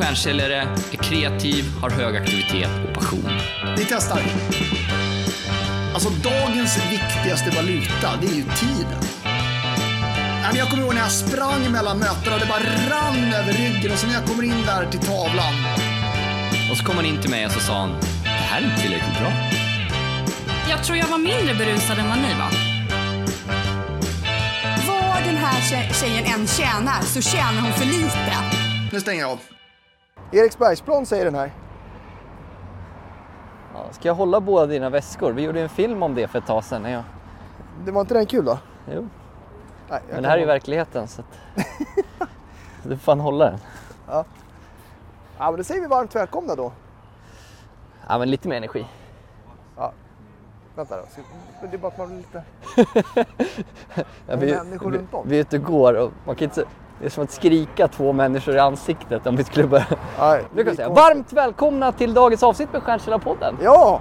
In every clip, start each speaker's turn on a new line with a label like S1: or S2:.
S1: stjärnsäljare är kreativ, har hög aktivitet och passion.
S2: Vi testar. Alltså dagens viktigaste valuta, det är ju tiden. Jag kommer ihåg när jag sprang mellan mötena och det bara rann över ryggen och så när jag kommer in där till tavlan.
S1: Och så kom han in till mig och så sa han, det här är inte tillräckligt bra.
S3: Jag tror jag var mindre berusad än vad ni var.
S4: Vad den här tje- tjejen än tjänar så tjänar hon för lite.
S2: Nu stänger jag av. Eriksbergsplan säger den här.
S5: Ja, ska jag hålla båda dina väskor? Vi gjorde en film om det för ett tag sedan. Jag...
S2: Det var inte den kul då?
S5: Jo,
S2: Nej,
S5: men det här är ju verkligheten så att... Du får fan hålla den.
S2: Ja, men då säger vi varmt välkomna då.
S5: Ja, men lite mer energi.
S2: Vänta då. Det är bara att man blir lite...
S5: Ja,
S2: Med människor
S5: vi,
S2: runt om.
S5: vi är ute och går och man kan inte... Det är som att skrika två människor i ansiktet om vi skulle börja...
S2: Nej,
S5: Du kan
S2: det
S5: säga varmt välkomna till dagens avsnitt med Stjärnkällarpodden.
S2: Ja,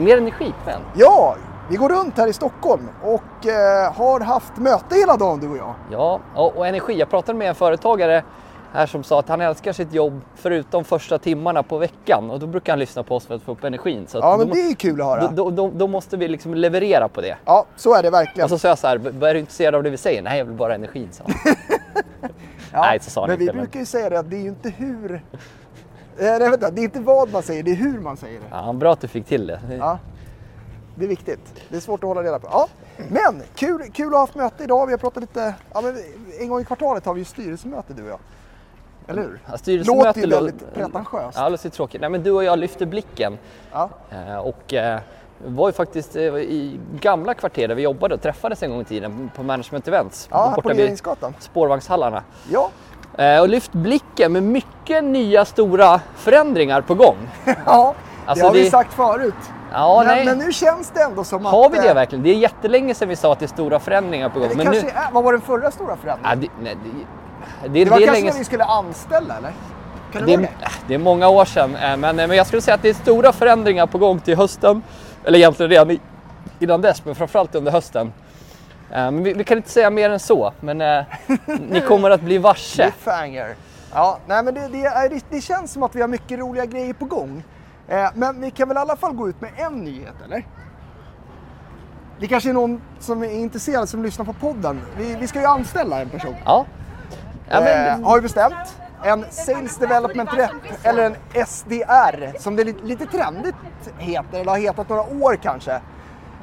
S5: Mer energi på en.
S2: ja, vi går runt här i Stockholm och eh, har haft möte hela dagen du och jag.
S5: Ja, och, och energi. Jag pratade med en företagare här som sa att han älskar sitt jobb förutom första timmarna på veckan och då brukar han lyssna på oss för att få upp energin. Så
S2: Ja, men det är kul att höra.
S5: då, då, då, måste vi liksom leverera på det.
S2: Ja, så är det verkligen.
S5: Och så sa jag så här, "B- är du intresserad av det vi säger? Nej, jag vill bara ha energin, sa han.
S2: ja,
S5: nej, så sa han
S2: men vi
S5: inte, men-
S2: brukar ju säga det att det är ju inte hur... Eh, nej, vänta, det är inte vad man säger, det är hur man säger det.
S5: Ja, bra att du fick till det.
S2: Ja, det är viktigt. Det är svårt att hålla reda på. Ja, men kul, kul att ha haft möte idag. Vi har pratat lite... Ja, en gång i kvartalet har vi ju styrelsemöte du och jag. Eller hur?
S5: Ja, styrelsemöte
S2: Låter ju väldigt pretentiöst.
S5: Ja, det låter tråkigt. Nej, men du och jag lyfter blicken.
S2: Ja.
S5: Eh, och eh, var ju faktiskt eh, i gamla kvarter där vi jobbade och träffades en gång i tiden på management events.
S2: Ja, här på Regeringsgatan.
S5: spårvagnshallarna.
S2: Ja,
S5: Eh, och lyft blicken med mycket nya stora förändringar på gång.
S2: ja
S5: Alltså,
S2: det har vi
S5: det-
S2: sagt förut.
S5: Ja,
S2: men, men nu känns det ändå som att...
S5: Har vi det
S2: eh,
S5: verkligen? Det är jättelänge sedan vi sa att det är stora förändringar på gång. Men
S2: kanske
S5: nu...
S2: är, vad var den förra stora förändringen?
S5: Ja, det, nej, det, det,
S2: det var
S5: det
S2: kanske
S5: länge
S2: när vi skulle anställa eller? Kan det,
S5: är,
S2: det?
S5: är många år sedan, men, men jag skulle säga att det är stora förändringar på gång till hösten. Eller egentligen redan i, innan dess, men framförallt under hösten. Eh, Men vi, vi kan inte säga mer än så, men eh, ni kommer att bli varse.
S2: Cliffhanger. Ja, nej men det, det, det, känns som att vi har mycket roliga grejer på gång. Eh, men vi kan väl i alla fall gå ut med en nyhet eller? Det kanske är någon som är intresserad som lyssnar på podden. Vi, vi ska ju anställa en person.
S5: Ja. Ja, men,
S2: har vi bestämt. En Sales Development Rep, eller en SDR, som det lite, trendigt heter, eller har hetat några år kanske.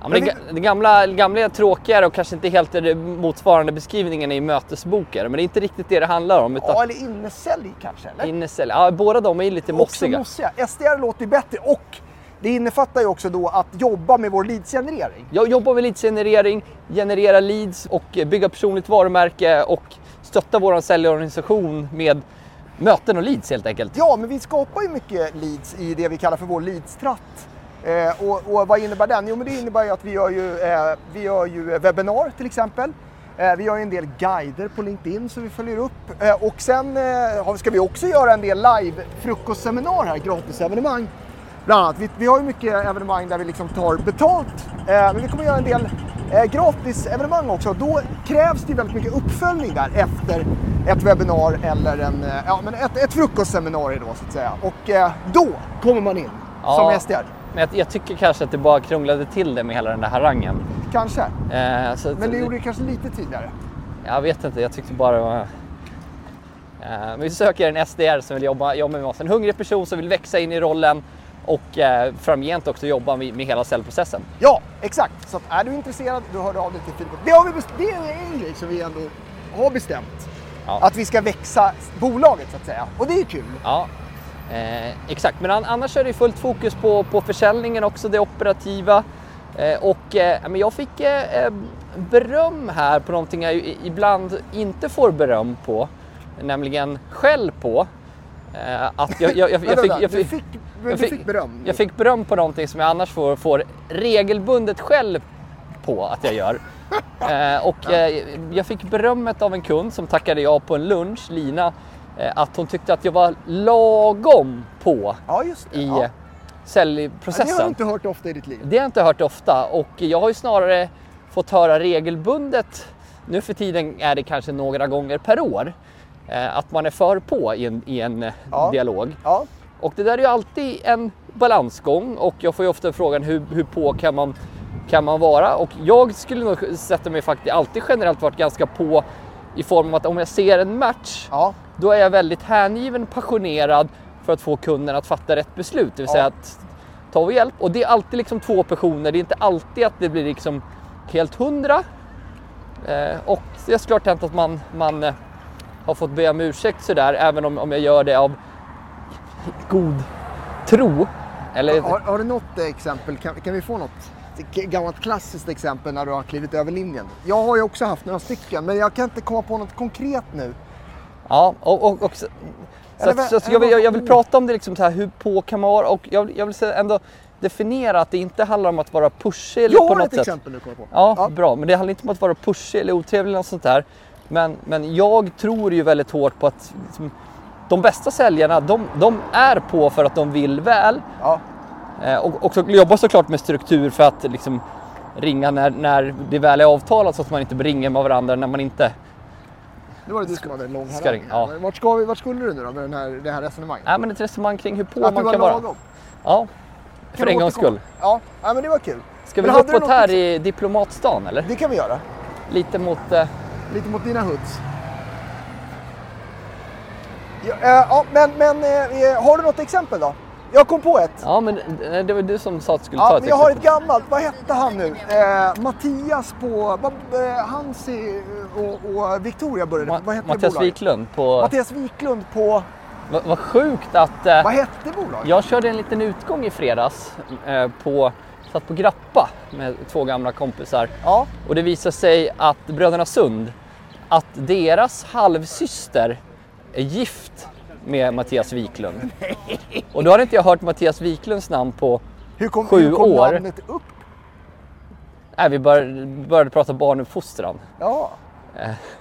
S5: ja, men det, det gamla, det gamla är tråkigare och kanske inte helt motsvarande beskrivningen i mötesboken. Men det är inte riktigt det det handlar om. Utan
S2: Ja, eller innesälj kanske, eller?
S5: innesälj. Ja, båda de är lite mossiga.
S2: mossiga. SDR låter ju bättre och det innefattar ju också då att jobba med vår leadsgenerering.
S5: Jag jobbar med leadsgenerering, generera leads och bygga personligt varumärke och stötta vår säljorganisation med möten och leads helt enkelt.
S2: Ja, men vi skapar ju mycket leads i det vi kallar för vår leadstratt. Eh, och, och vad innebär den? Jo, men det innebär ju att vi gör ju, eh, vi gör ju webbinar till exempel. Eh, vi gör ju en del guider på LinkedIn som vi följer upp. Eh, och sen eh, ska vi också göra en del live frukostseminar här, gratisevenemang. Bland annat. Vi, vi har ju mycket evenemang där vi liksom tar betalt. Eh, men vi kommer göra en del eh, gratis evenemang också. Då krävs det väldigt mycket uppföljning där efter ett webbinar eller en, eh, ja, men ett, ett frukostseminarium då så att säga. Och eh, då kommer man in
S5: Ja.
S2: som SDR.
S5: Men jag, jag tycker kanske att det bara krånglade till det med hela den där harangen.
S2: Kanske.
S5: Eh, så,
S2: Men det gjorde det kanske lite tydligare.
S5: Jag vet inte, jag tyckte bara det var... Eh, vi söker en SDR som vill jobba, jobba med oss. En hungrig person som vill växa in i rollen och eh, framgent också jobba med, med hela säljprocessen.
S2: Ja, exakt. Så att är du intresserad, då hör du av dig till Filip. Det, har vi det är en grej som vi ändå har bestämt.
S5: Ja.
S2: Att vi ska växa bolaget så att säga. Och det är kul.
S5: Ja, eh, exakt. Men an- annars är det fullt fokus på, på försäljningen också, det operativa. Eh, och eh, jag fick eh, eh, beröm här på någonting jag ju ibland inte får beröm på, nämligen skäll på. Eh, att jag, jag, jag, jag,
S2: Vänta,
S5: fick,
S2: vänta.
S5: jag, fick,
S2: fick,
S5: jag
S2: du fick beröm.
S5: jag fick beröm på någonting som jag annars får, får regelbundet skäll på att jag gör. Eh, och eh, jag fick berömmet av en kund som tackade ja på en lunch, Lina, eh, att hon tyckte att jag var lagom på
S2: Ja, det.
S5: i
S2: ja. Ja, Det har
S5: säljprocessen.
S2: du inte hört ofta i ditt liv.
S5: Det har jag inte hört ofta och jag har ju snarare fått höra regelbundet, nu för tiden är det kanske några gånger per år, eh, att man är för på i en, i en
S2: Ja.
S5: dialog. Och det där är ju alltid en balansgång och jag får ju ofta frågan hur, hur på kan man, kan man vara? Och jag skulle nog sätta mig faktiskt alltid generellt varit ganska på i form av att om jag ser en match
S2: ja,
S5: då är jag väldigt hängiven, passionerad för att få kunden att fatta rätt beslut. Det vill säga
S2: Ja.
S5: att ta och hjälp. Och det är alltid liksom två personer. Det är inte alltid att det blir liksom helt hundra. Eh, och det är såklart hänt att man, man eh, har fått be om ursäkt sådär, även om, om jag gör det av god tro. Eller,
S2: Har, har du något exempel? Kan, kan vi få något gammalt klassiskt exempel när du har klivit över linjen? Jag har ju också haft några stycken, men jag kan inte komma på något konkret nu.
S5: Ja, och, och, och så, så,
S2: Eller
S5: så, jag, vill, jag, jag vill prata om det liksom så här, hur på kan man vara och jag, jag vill säga ändå definiera att det inte handlar om att vara pushig eller
S2: Jag
S5: på
S2: har
S5: något
S2: ett
S5: sätt.
S2: exempel nu kommer jag på.
S5: Ja, bra. Men det handlar inte om att vara pushig eller otrevlig eller något sånt där. Men, men jag tror ju väldigt hårt på att liksom, de bästa säljarna, de, de är på för att de vill väl.
S2: Ja.
S5: Eh, och, och så jobbar såklart med struktur för att liksom, ringa när, när det väl är avtalat så att man inte ringer med varandra när man inte...
S2: Nu var det du som hade en lång
S5: Ska ringa, ja.
S2: Vart, ska vi, vart skulle du nu då med den här, det här resonemanget?
S5: Nej, men ett resonemang kring hur på
S2: Att
S5: man kan vara.
S2: lagom.
S5: Ja,
S2: Kan
S5: för en gångs skull.
S2: Ja, ja, men det var kul.
S5: Ska vi
S2: Men
S5: gå
S2: hade du
S5: uppåt här i Diplomatstan eller?
S2: Det kan vi göra.
S5: Lite mot... Eh,
S2: Lite mot dina hoods. Ja, eh, ja, men men eh, har du något exempel då? Jag kom på ett.
S5: ja, men eh, det var du som sa att du skulle ta
S2: Ja,
S5: ett
S2: men jag har ett
S5: exempel.
S2: gammalt. Vad hette han nu? Eh, Mattias på... Eh, Hansi och, och Victoria började.
S5: Ma-
S2: vad hette
S5: Mattias
S2: bolaget?
S5: Wiklund på...
S2: Mattias Wiklund på...
S5: Vad vad sjukt att... Eh,
S2: Vad hette bolaget?
S5: jag körde en liten utgång i fredags eh, på... Satt på Grappa med två gamla kompisar.
S2: Ja.
S5: Och det visade sig att Bröderna Sund, att deras halvsyster är gift med Mattias Wiklund. Och då hade inte jag hört Mattias Wiklunds namn på
S2: Hur kom,
S5: Sju
S2: hur kom
S5: år.
S2: namnet upp?
S5: Nej, vi började, började prata barnuppfostran.
S2: Ja.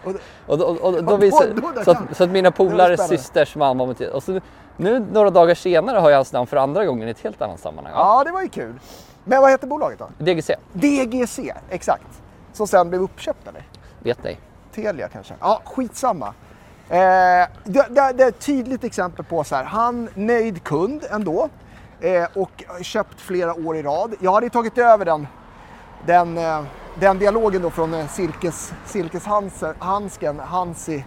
S2: Och,
S5: Och, då- och, och,
S2: Ja,
S5: då visade,
S2: då- då
S5: så, att, så att mina polares systers man var Mattias. Och så, nu några dagar senare har jag hans namn för andra gången i ett helt annat sammanhang. Ja.
S2: det var ju kul. Men vad hette bolaget då?
S5: DGC,
S2: DGC, exakt. Som sen blev uppköpt eller?
S5: vet dig.
S2: Telia kanske? Ja, skitsamma. Eh, det, det, det är ett tydligt exempel på så här, han nöjd kund ändå eh, och köpt flera år i rad. Jag hade tagit över den, den, eh, den dialogen då från eh, Silkes, Silkeshansken, Hansi.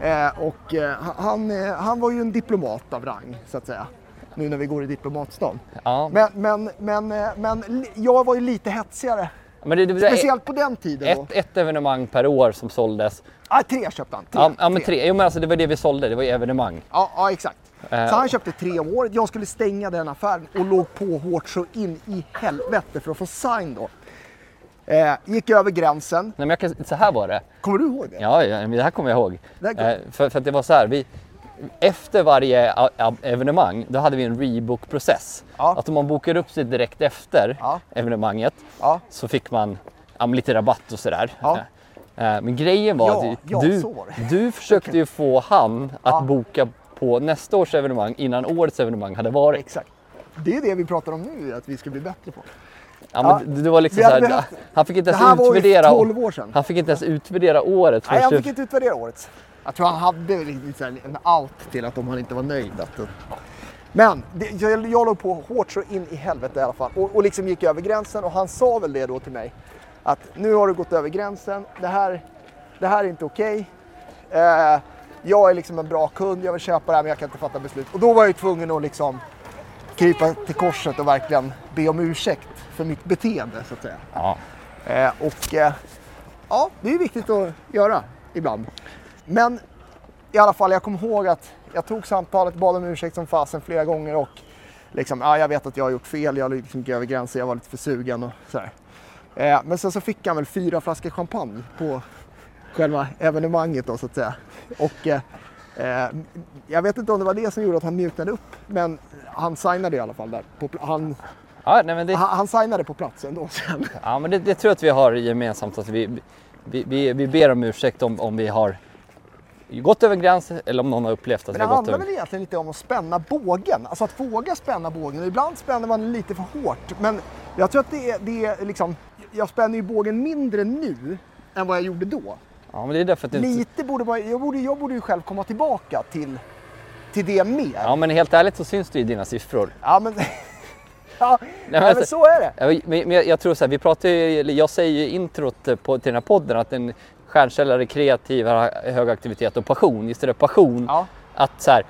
S2: Eh, och eh, han, han var ju en diplomat av rang så att säga. Nu när vi går i diplomatstan.
S5: Ja.
S2: Men, men, men, men jag var ju lite hetsigare.
S5: Men det, det,
S2: Speciellt på den tiden då.
S5: ett, ett evenemang per år som såldes.
S2: Ah, tre köpte han. Tre,
S5: Ja, ja men tre. Jo, men alltså, det var det vi sålde, det var ju evenemang.
S2: Ja, ja exakt.
S5: Eh,
S2: Så han köpte tre om året. Jag skulle stänga den affären och låg på hårt så in i helvete för att få sign då. Eh, gick över gränsen.
S5: Nej, men kan, så här var det.
S2: Kommer du ihåg det?
S5: Ja, ja men det här kommer jag ihåg.
S2: Kommer-
S5: Eh, för, för att det var så här, vi, efter varje evenemang, då hade vi en rebook-process.
S2: Ja.
S5: Att om man bokade upp sig direkt efter
S2: Ja.
S5: evenemanget
S2: Ja.
S5: så fick man lite rabatt och sådär.
S2: Ja.
S5: Eh, Men grejen var att du,
S2: det.
S5: du försökte ju få han att boka på nästa års evenemang innan årets evenemang hade varit.
S2: Exakt. Det är det vi pratar om nu, att vi ska bli bättre på.
S5: Ja, men det- var liksom
S2: Vi
S5: så
S2: hade
S5: här,
S2: behövt-
S5: han fick inte
S2: Det
S5: ens
S2: här var ju
S5: utvärdera.
S2: 12 år sedan.
S5: Han fick inte ens utvärdera året.
S2: Nej, han fick inte utvärdera årets. Jag tror han hade lite här en out till att om han inte var nöjd. Att, men det, jag, jag låg på hårt så in i helvete i alla fall och, och liksom gick över gränsen och han sa väl det då till mig att nu har du gått över gränsen. Det här, det här är inte okej. Eh, jag är liksom en bra kund, jag vill köpa det här men jag kan inte fatta beslut. Och då var jag ju tvungen att liksom krypa till korset och verkligen be om ursäkt för mitt beteende så att säga.
S5: Ja.
S2: Eh, och eh, ja, det är viktigt att göra ibland. Men i alla fall, jag kommer ihåg att jag tog samtalet, bad om ursäkt som fasen flera gånger och liksom, ja, jag vet att jag har gjort fel, jag liksom gått över gränsen, jag var lite för sugen och sådär. Eh, men sen så fick han väl fyra flaskor champagne på själva evenemanget då så att säga. Och eh, eh, jag vet inte om det var det som gjorde att han mjuknade upp, men han signade i alla fall där. På, han,
S5: Ja, nej, det,
S2: han, han signade på plats ändå sen.
S5: Ja, men det, det tror jag att vi har gemensamt. Att vi, vi, vi, vi ber om ursäkt om, om vi har gått över gränsen eller om någon har upplevt att
S2: Men
S5: vi
S2: det
S5: har gått
S2: handlar
S5: över.
S2: väl egentligen lite om att spänna bågen, alltså att våga spänna bågen. Ibland spänner man lite för hårt, men jag tror att det är, det är liksom, jag spänner ju bågen mindre nu än vad jag gjorde då.
S5: Ja, men det är därför att det inte...
S2: Lite borde man, jag, borde, jag borde ju själv komma tillbaka till, till det mer.
S5: Ja, men helt ärligt så syns det i dina siffror.
S2: Ja, men, ja, nej, men,
S5: alltså-
S2: så är det.
S5: Men men jag, jag tror så här, vi pratar ju, jag säger ju introt på, till den här podden att en stjärnkälla är kreativ, hög aktivitet och passion. Just det passion.
S2: Ja.
S5: Att så här,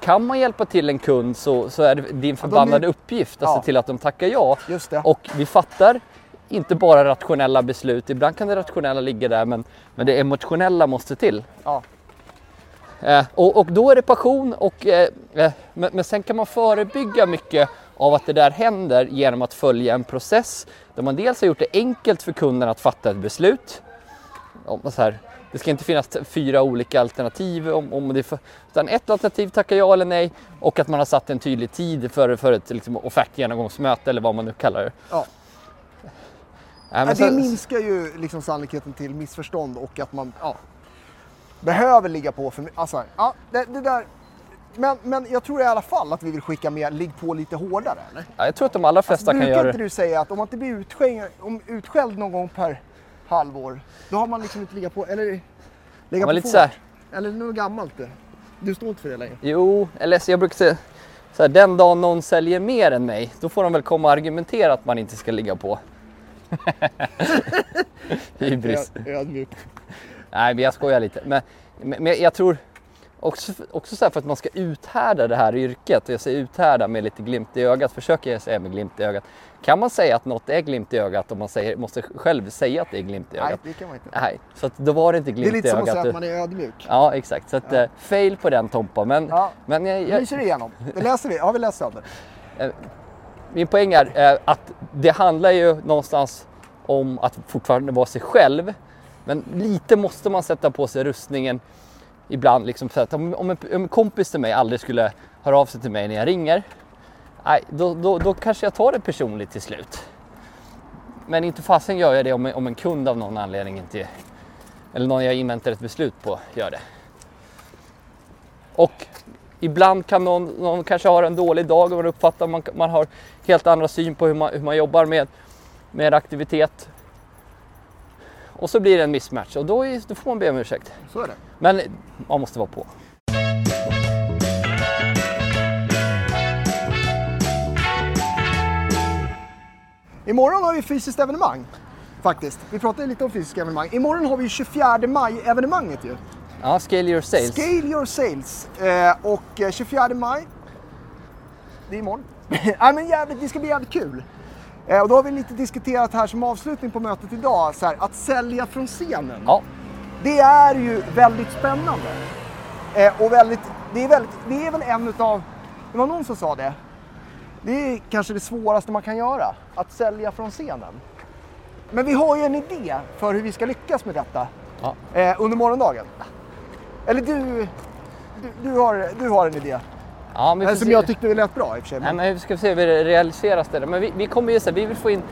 S5: kan man hjälpa till en kund så, så är det din förbannade
S2: är-
S5: uppgift att
S2: Ja.
S5: se till att de tackar ja.
S2: Just det.
S5: Och vi fattar inte bara rationella beslut, ibland kan det rationella ligga där men, men det emotionella måste till.
S2: Ja.
S5: Eh, och, och då är det passion och eh, eh, men, men sen kan man förebygga mycket av att det där händer genom att följa en process där man dels har gjort det enkelt för kunden att fatta ett beslut. Om, så här, det ska inte finnas fyra olika alternativ, om, om det utan ett alternativ tackar ja eller nej och att man har satt en tydlig tid för, för ett liksom, offertgenomgångsmöte eller vad man nu kallar det.
S2: Ja. Ja, det
S5: sen-
S2: minskar ju liksom sannolikheten till missförstånd och att man ja, behöver ligga på för. Alltså, ja, det, det där. Men, men jag tror i alla fall att vi vill skicka med ligg på lite hårdare. Eller?
S5: ja, jag tror att de allra flesta kan
S2: Brukar
S5: göra
S2: inte
S5: det.
S2: du säga att om man inte blir utskälld, om, utskälld någon gång per halvår, då har man liksom inte ligga på, eller
S5: men
S2: på
S5: lite
S2: fort.
S5: så här-
S2: Eller något gammalt det. Du står inte för det längre.
S5: Jo, eller så jag brukar säga så här, den dagen någon säljer mer än mig, då får de väl komma och argumentera att man inte ska ligga på. Hybris.
S2: Öd- Ödmjukt.
S5: Nej, men jag skojar lite. Men men jag tror också, också så för att man ska uthärda det här yrket, och jag säger uthärda med lite glimt i ögat, försöker jag säga med glimt i ögat. Kan man säga att något är glimt i ögat om man säger, måste själv säga att det är glimt i
S2: Nej,
S5: ögat?
S2: det kan man inte.
S5: Nej, så att då var det inte
S2: Det är
S5: glimt
S2: lite
S5: i
S2: som att
S5: ögat.
S2: säga att man är ödmjuk.
S5: Ja, exakt. Så att, eh, fail på den Tompa. Men,
S2: Ja.
S5: men jag, jag,
S2: lyser igenom. Det läser vi. Har vi läst sönder?
S5: min poäng är eh, att det handlar ju någonstans om att fortfarande vara sig själv. Men lite måste man sätta på sig rustningen ibland. Liksom, så att om, om, en, om en kompis till mig aldrig skulle höra av sig till mig när jag ringer, nej, då, då, då kanske jag tar det personligt till slut. Men inte fasen gör jag det om, en- om en kund av någon anledning inte, eller någon jag inväntar ett beslut på, gör det. Och ibland kan någon, någon kanske ha en dålig dag och man uppfattar man, man har helt andra syn på hur man, hur man jobbar med, med aktivitet. Och så blir det en mismatch och då, är, då får man be om ursäkt.
S2: Så är det.
S5: Men man måste vara på.
S2: Imorgon har vi fysiskt evenemang. Faktiskt. Vi pratade lite om fysiska evenemang. Imorgon har vi 24 maj-evenemanget ju.
S5: Ja, scale your sales.
S2: Scale your sales. Eh, och eh, 24 maj, det är imorgon. Nej men jävligt, det ska bli jävligt kul. Eh, och då har vi lite diskuterat här som avslutning på mötet idag, så här, att sälja från scenen.
S5: Ja,
S2: Det är ju väldigt spännande. Eh, och väldigt, det, är väldigt, det är väl en utav, det var någon som sa det, det är kanske det svåraste man kan göra, att sälja från scenen. Men vi har ju en idé för hur vi ska lyckas med detta
S5: Ja.
S2: eh, under morgondagen. Eller du, du, du, har, du har en idé
S5: ja men vi
S2: eh, som
S5: se.
S2: jag tyckte lät bra i och för sig.
S5: Nej,
S2: Men,
S5: vi ska se hur det realiseras det. Men vi, vi kommer ju så vi vill få in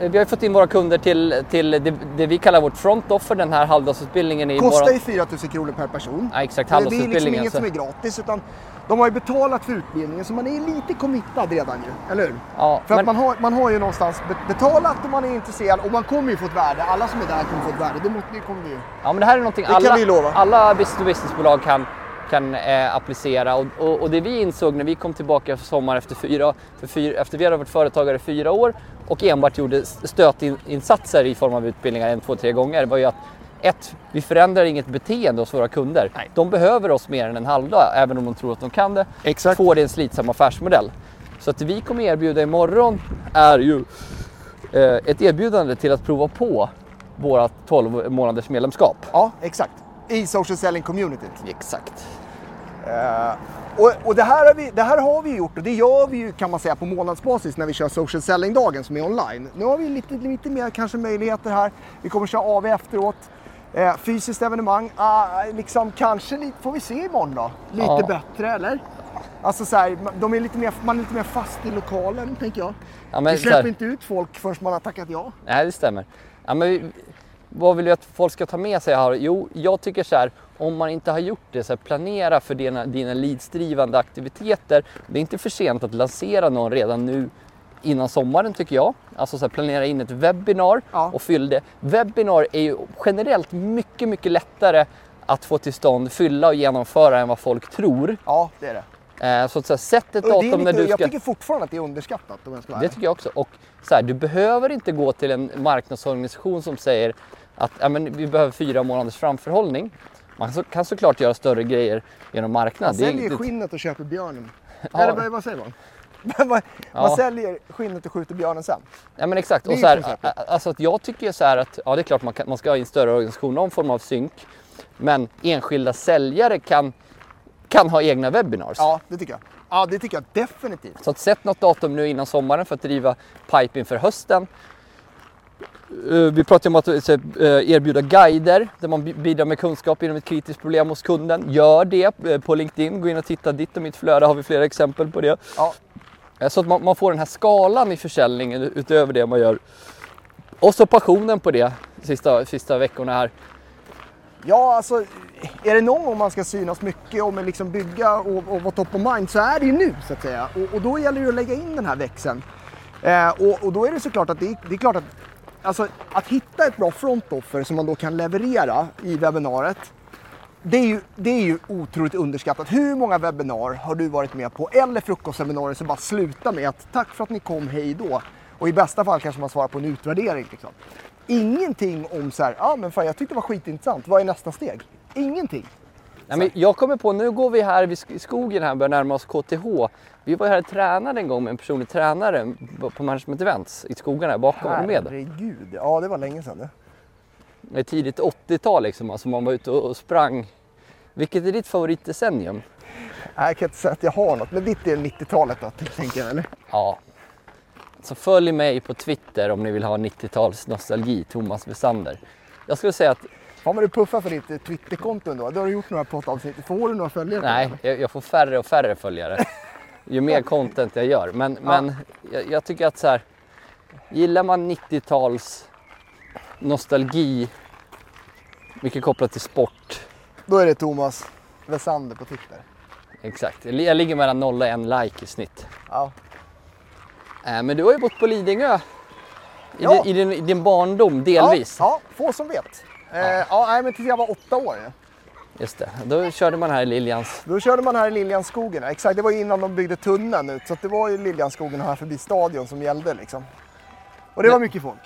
S5: vi har fått in våra kunder till, till det, det vi kallar vårt front offer, den här halvdagsutbildningen i
S2: kostar
S5: våran-
S2: ju 4 000 kronor per person.
S5: Ja, exakt,
S2: det, det är liksom
S5: halvdagsutbildningen,
S2: inget
S5: så-
S2: som är gratis utan de har ju betalat för utbildningen så man är lite committad redan ju, eller hur?
S5: Ja,
S2: För
S5: men-
S2: att man har, man har ju någonstans be- betalat och man är intresserad och man kommer ju få ett värde. Alla som är där kommer få ett värde. Det, måste, det kommer vi ju.
S5: Ja, men det här är någonting
S2: kan
S5: alla,
S2: vi lova.
S5: alla business-to-business-bolag kan, kan eh, applicera. Och, och, och det vi insåg när vi kom tillbaka för sommar efter fyra, för fyra, efter vi hade varit företagare i fyra år och enbart gjorde stötinsatser i form av utbildningar en, två, tre gånger var ju att ett, vi förändrar inget beteende hos våra kunder. De behöver oss mer än en halvdag, även om de tror att de kan det.
S2: Exakt.
S5: Två, det är en slitsam affärsmodell. Så att det vi kommer erbjuda imorgon är ju eh, ett erbjudande till att prova på våra 12 månaders medlemskap.
S2: Ja, exakt. I social selling communityt.
S5: Exakt.
S2: Eh, och och det, här har vi, det här har vi gjort och det gör vi ju kan man säga på månadsbasis när vi kör social selling-dagen som är online. Nu har vi lite, lite mer kanske möjligheter här. Vi kommer köra AV efteråt. Eh, fysiskt evenemang, ah, liksom kanske lite, får vi se imorgon då. Lite
S5: Ja.
S2: bättre eller? Alltså så här, de är lite mer, man är lite mer fast i lokalen tänker jag.
S5: Ja, men
S2: vi släpper
S5: här-
S2: inte ut folk förrän man har tackat ja.
S5: Nej, det stämmer. Ja, men vi, vad vill jag att folk ska ta med sig här? Jo, jag tycker så här, om man inte har gjort det, så här, planera för dina, dina leadsdrivande aktiviteter. Det är inte för sent att lansera någon redan nu innan sommaren tycker jag. Alltså så här, planera in ett webbinar
S2: Ja.
S5: och fyll det. Webbinar är ju generellt mycket, mycket lättare att få till stånd, fylla och genomföra än vad folk tror.
S2: Ja, det är det.
S5: Eh, så att säga, sätt ett
S2: det
S5: datum när
S2: lite,
S5: du
S2: Jag
S5: ska...
S2: tycker fortfarande att det är underskattat om jag ska vara
S5: Det tycker jag också. Och så här, du behöver inte gå till en marknadsorganisation som säger att ja, men vi behöver fyra månaders framförhållning. Man så, kan såklart göra större grejer genom marknad.
S2: Man
S5: Det
S2: säljer
S5: inte-
S2: skinnet och köper björnen.
S5: Ja.
S2: Eller vad, vad säger man? man,
S5: Ja.
S2: säljer skinnet och skjuter björnen sen.
S5: Ja men exakt.
S2: Det
S5: Och så här, alltså att jag tycker så här att ja, det är klart man, kan, man ska ha en större organisation, någon form av synk. Men enskilda säljare kan, kan ha egna webinars.
S2: Ja, det tycker jag. Ja, det tycker jag definitivt.
S5: Så att sätt något datum nu innan sommaren för att driva pipe inför hösten. Eh, Vi pratar om att eh, eh, erbjuda guider där man bi- bidrar med kunskap inom ett kritiskt problem hos kunden. Gör det på LinkedIn. Gå in och titta. Ditt och mitt flöde har vi flera exempel på det.
S2: Ja,
S5: Så att man, man får den här skalan i försäljningen utöver det man gör. Och så passionen på det sista, sista veckorna här.
S2: Ja, alltså är det någon gång man ska synas mycket och liksom bygga och, och vara top of mind så är det ju nu så att säga. Och, och då gäller det att lägga in den här växeln. Eh, och, och då är det såklart att det, är- det är klart att alltså, att hitta ett bra front offer som man då kan leverera i webbinariet. Det är, ju, det är ju otroligt underskattat. Hur många webbinar har du varit med på eller frukostseminarier som bara slutar med att tack för att ni kom, hej då. Och i bästa fall kanske man svarar på en utvärdering. Liksom. Ingenting om så här, ja ah, men fan jag tyckte det var skitintressant, vad är nästa steg? Ingenting.
S5: Nej, men jag kommer på, nu går vi här i skogen här, börjar närma oss KTH. Vi var här och tränade en gång med en personlig tränare på Management Events i skogarna bakom.
S2: Herregud, ja det var länge sedan det.
S5: Det tidigt 80-tal liksom, alltså man var ute och och sprang. Vilket är ditt favoritdecennium?
S2: Nej, jag kan inte säga att jag har något, men ditt är 90-talet då, tänker jag eller?
S5: Ja. Så följ mig på Twitter om ni vill ha 90-tals nostalgi, Thomas Wessander. Jag skulle säga att
S2: Fan vad du puffar för ditt eh, Twitterkonto ändå. Du har gjort några poddavsnitt. Får du några följare? det,
S5: nej, jag, jag får färre och färre följare. Ju mer content jag gör. Men, men jag, jag tycker att så här, gillar man 90-tals nostalgi, mycket kopplat till sport.
S2: Då är det Thomas Wessander på Twitter.
S5: Exakt, jag ligger mellan 0 och 1 like i snitt.
S2: Ja.
S5: Äh, men du har ju bott på Lidingö i,
S2: Ja.
S5: din, i, din, i din barndom delvis.
S2: Ja, ja, få som vet. Eh, ja, men tills jag var åtta år. Ja.
S5: Just det, då körde man här i Liljans.
S2: Då körde man här i Liljanskogen. Exakt, det var ju innan de byggde tunneln ut. Så att det var ju Liljanskogen här förbi stadion som gällde liksom. Och det var mycket folk.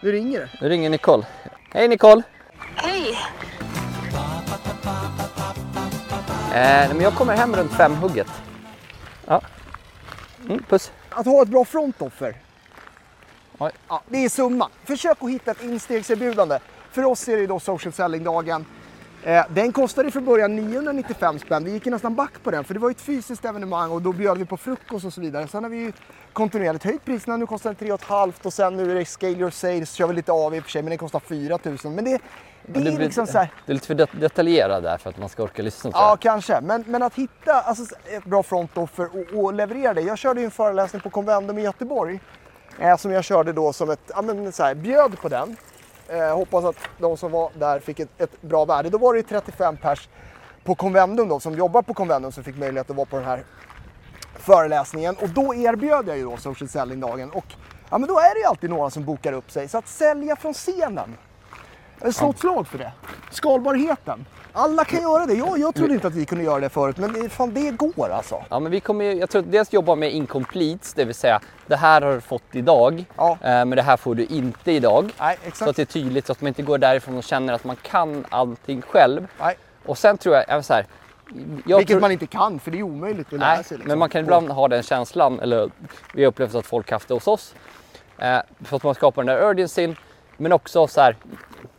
S2: Nu ringer det.
S5: Nu ringer Nicole. Hej Nicole!
S3: Hej!
S5: Eh, men jag kommer hem runt femhugget. Ja. Mm, puss.
S2: Att ha ett bra frontoffer. Ja, det är summan. Försök att hitta ett instegserbjudande. För oss är det då social selling-dagen. Eh, den kostade från början 995 spänn. Vi gick ju nästan back på den för det var ju ett fysiskt evenemang och då bjöd vi på frukost och så vidare. Sen har vi ju kontinuerligt höjt priserna. Nu kostar den 3 500 och sen nu är det scale your sales. kör vi lite av i och för sig men den kostar 4000. Men det, det, är
S5: blir-
S2: liksom så här.
S5: Du är lite för det- detaljerad där för att man ska orka lyssna
S2: Ja, kanske. Men, men att hitta alltså, ett bra frontoffer och, och leverera det. Jag körde ju en föreläsning på Convendum i Göteborg. Eh, som jag körde då som ett, ja men så här, bjöd på den. Eh, hoppas att de som var där fick ett, ett bra värde. Då var det ju 35 pers på Convendum då, som jobbar på Convendum som fick möjlighet att vara på den här föreläsningen. Och då erbjöd jag ju då social selling-dagen. Och ja, men då är det ju alltid några som bokar upp sig. Så att sälja från scenen. Jag slå ett slag för det. Skalbarheten. Alla kan göra det. Jag, jag trodde inte att vi kunde göra det förut, men det, fan, det går alltså.
S5: Ja, men vi kommer jag tror att dels jobba med incompletes, det vill säga det här har du fått idag,
S2: Ja.
S5: eh, men det här får du inte idag.
S2: Nej,
S5: Så
S2: exakt.
S5: att det är tydligt så att man inte går därifrån och känner att man kan allting själv.
S2: Nej,
S5: Och sen tror jag, jag så här, jag
S2: vilket
S5: tror,
S2: man inte kan, för det är omöjligt att lära sig. liksom.
S5: men man kan ibland ha den känslan, eller vi har upplevt att folk haft det hos oss. Eh, för att man skapar den där urgencyn. Men också så här,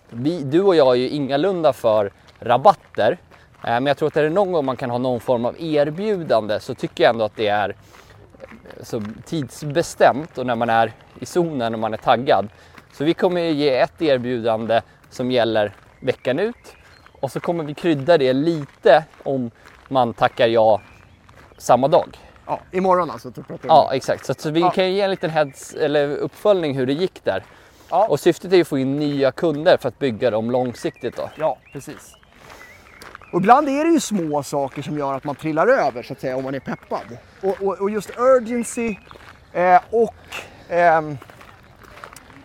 S5: vi, du och jag är ju ingalunda för rabatter. Eh, men jag tror att är det någon gång man kan ha någon form av erbjudande så tycker jag ändå att det är eh, så tidsbestämt och när man är i zonen och man är taggad. Så vi kommer ge ett erbjudande som gäller veckan ut och så kommer vi krydda det lite om man tackar ja samma dag.
S2: Ja, imorgon alltså. Vi
S5: Ja, exakt. Så, så vi
S2: Ja.
S5: kan ge en liten heads, eller uppföljning hur det gick där.
S2: Ja.
S5: Och syftet är ju att få in nya kunder för att bygga dem långsiktigt då.
S2: ja, precis. Och ibland är det ju små saker som gör att man trillar över så att säga om man är peppad. Och, och, och just urgency eh, och ehm,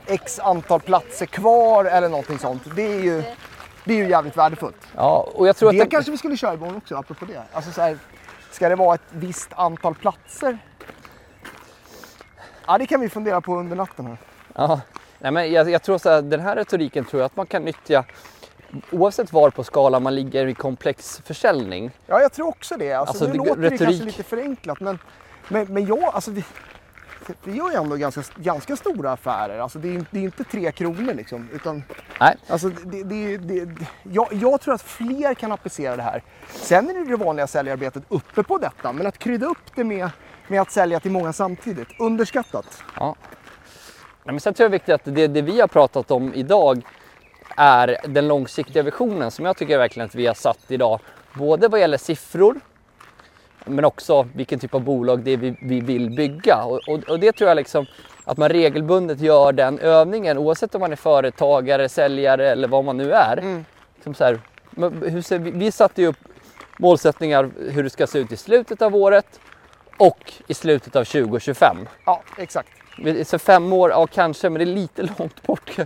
S2: x antal platser kvar eller någonting sånt. Det är ju, det är ju jävligt värdefullt.
S5: Ja, och jag tror att
S2: Det
S5: det,
S2: kanske vi skulle köra imorgon också, apropå det. Alltså så här, ska det vara ett visst antal platser? Ja, det kan vi fundera på under natten här.
S5: Ja, nej men jag, jag tror så här, den här retoriken tror jag att man kan nyttja oavsett var på skalan man ligger i komplex försäljning.
S2: Ja, jag tror också det. Alltså,
S5: Alltså,
S2: nu
S5: det-
S2: låter det kanske
S5: retorik-
S2: lite förenklat, men, men, men jag, alltså vi, vi gör ju ändå ganska, ganska stora affärer. Alltså, det, är, det är inte tre kronor liksom, utan
S5: Nej,
S2: Alltså, det, det, det, det, jag, jag tror att fler kan applicera det här. Sen är det det vanliga säljarbetet uppe på detta, men att krydda upp det med, med att sälja till många samtidigt, underskattat.
S5: ja. Nej, men sen tror jag det är viktigt att det, det vi har pratat om idag är den långsiktiga visionen som jag tycker verkligen att vi har satt idag. Både vad gäller siffror men också vilken typ av bolag det är vi, vi vill bygga. Och, och, och det tror jag liksom att man regelbundet gör den övningen oavsett om man är företagare, säljare eller vad man nu är. Som så här, ser vi, vi satte ju upp målsättningar hur det ska se ut i slutet av året och i slutet av 2025.
S2: Ja, exakt.
S5: Så fem år, ja kanske, men det är lite långt bort.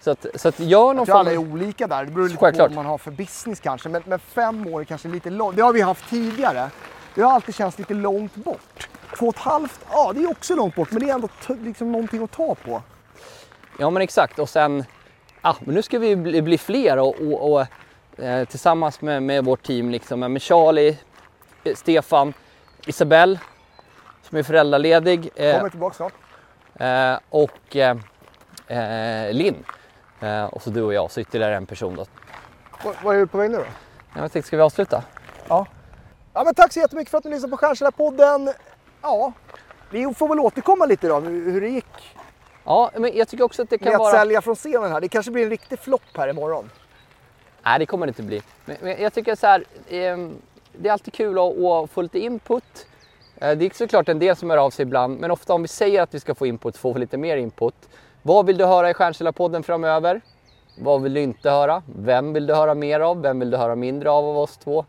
S5: Så att, så att gör någon
S2: Jag tror alla är olika där. Det beror lite
S5: Självklart.
S2: på vad man har för business kanske. Men, men fem år är kanske lite långt. Det har vi haft tidigare. Det har alltid känts lite långt bort. Två och ett halvt, ja det är också långt bort. Men det är ändå liksom någonting att ta på.
S5: Ja men exakt och sen, ja men nu ska vi bli, bli fler och, och, och eh, tillsammans med, med vårt team liksom, med Charlie, eh, Stefan, Isabelle som är föräldraledig eh,
S2: Kommer tillbaka snart.
S5: Eh, och eh, eh, Linn. Och så du och jag, så ytterligare en person då.
S2: Var är du på väg nu då?
S5: Jag tänkte, ska vi avsluta?
S2: Ja. ja men tack så jättemycket för att ni lyssnade på Stjärnsäljarpodden. Ja, vi får väl återkomma lite då hur det gick
S5: Ja, men jag tycker också att det kan
S2: med att
S5: vara...
S2: sälja från scenen här. Det kanske blir en riktig flopp här imorgon.
S5: Nej, det kommer det inte bli. Men, jag tycker så här, ehm, det är alltid kul att, att få lite input. Eh, det är såklart en del som hör av sig ibland, men ofta om vi säger att vi ska få input får vi lite mer input. Vad vill du höra i Stjärnkällarpodden framöver? Vad vill du inte höra? Vem vill du höra mer av? Vem vill du höra mindre av av oss två?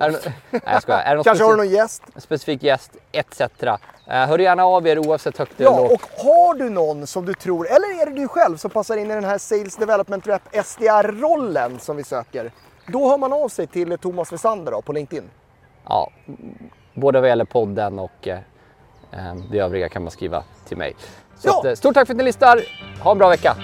S5: Är det, nej, jag skojar. Är det
S2: Kanske har du någon gäst?
S5: specifik gäst, etc. Eh, hör gärna av er oavsett högt
S2: Ja,
S5: eller lågt.
S2: och har du någon som du tror, eller är det du själv som passar in i den här Sales Development Rep SDR-rollen som vi söker? Då hör man av sig till Thomas Wessander på LinkedIn.
S5: Ja, både vad gäller podden och eh, eh, det övriga kan man skriva till mig. Så
S2: Ja.
S5: att, eh, stort tack för att ni lyssnar. Ha en bra vecka.